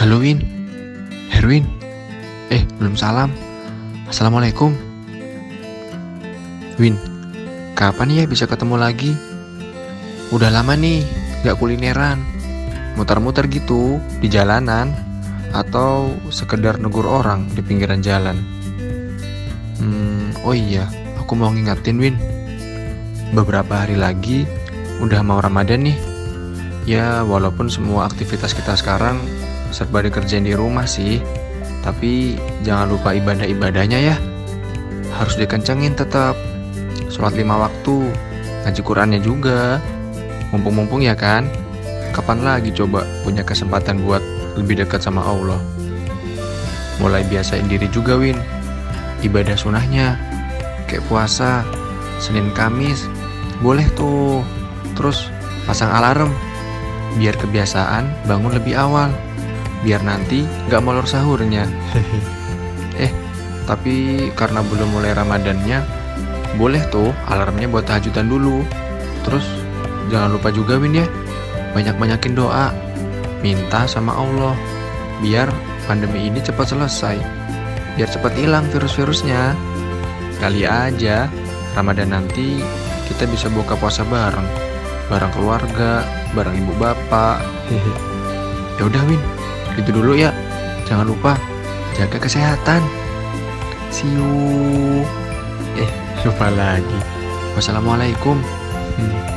Halo Win. Herwin Eh belum salam. Assalamualaikum. Win Kapan ya bisa ketemu lagi? Udah lama nih Gak kulineran. Muter-muter gitu Di jalanan Atau sekedar negur orang Di pinggiran jalan. Hmm Oh iya Aku mau ngingetin Win. Beberapa hari lagi Udah mau Ramadan nih. Ya walaupun semua aktivitas kita sekarang serba dikerjain di rumah sih. Tapi jangan lupa ibadah-ibadahnya ya. Harus dikencengin tetap. Sholat lima waktu ngaji Qurannya juga. Mumpung-mumpung ya kan? Kapan lagi coba punya kesempatan buat lebih dekat sama Allah? Mulai biasain diri juga Win. Ibadah sunahnya kayak puasa Senin Kamis boleh tuh. Terus pasang alarm biar kebiasaan bangun lebih awal biar nanti nggak molor sahurnya. eh, tapi karena belum mulai Ramadannya, boleh tuh alarmnya buat tahajudan dulu. Terus jangan lupa juga Win ya, banyak-banyakin doa, minta sama Allah, biar pandemi ini cepat selesai, biar cepat hilang virus-virusnya. Kali aja Ramadan nanti kita bisa buka puasa bareng, bareng keluarga, bareng ibu bapak. ya udah Win, itu dulu ya. Jangan lupa jaga kesehatan. See you. Eh, lupa lagi. Wassalamualaikum. Hmm.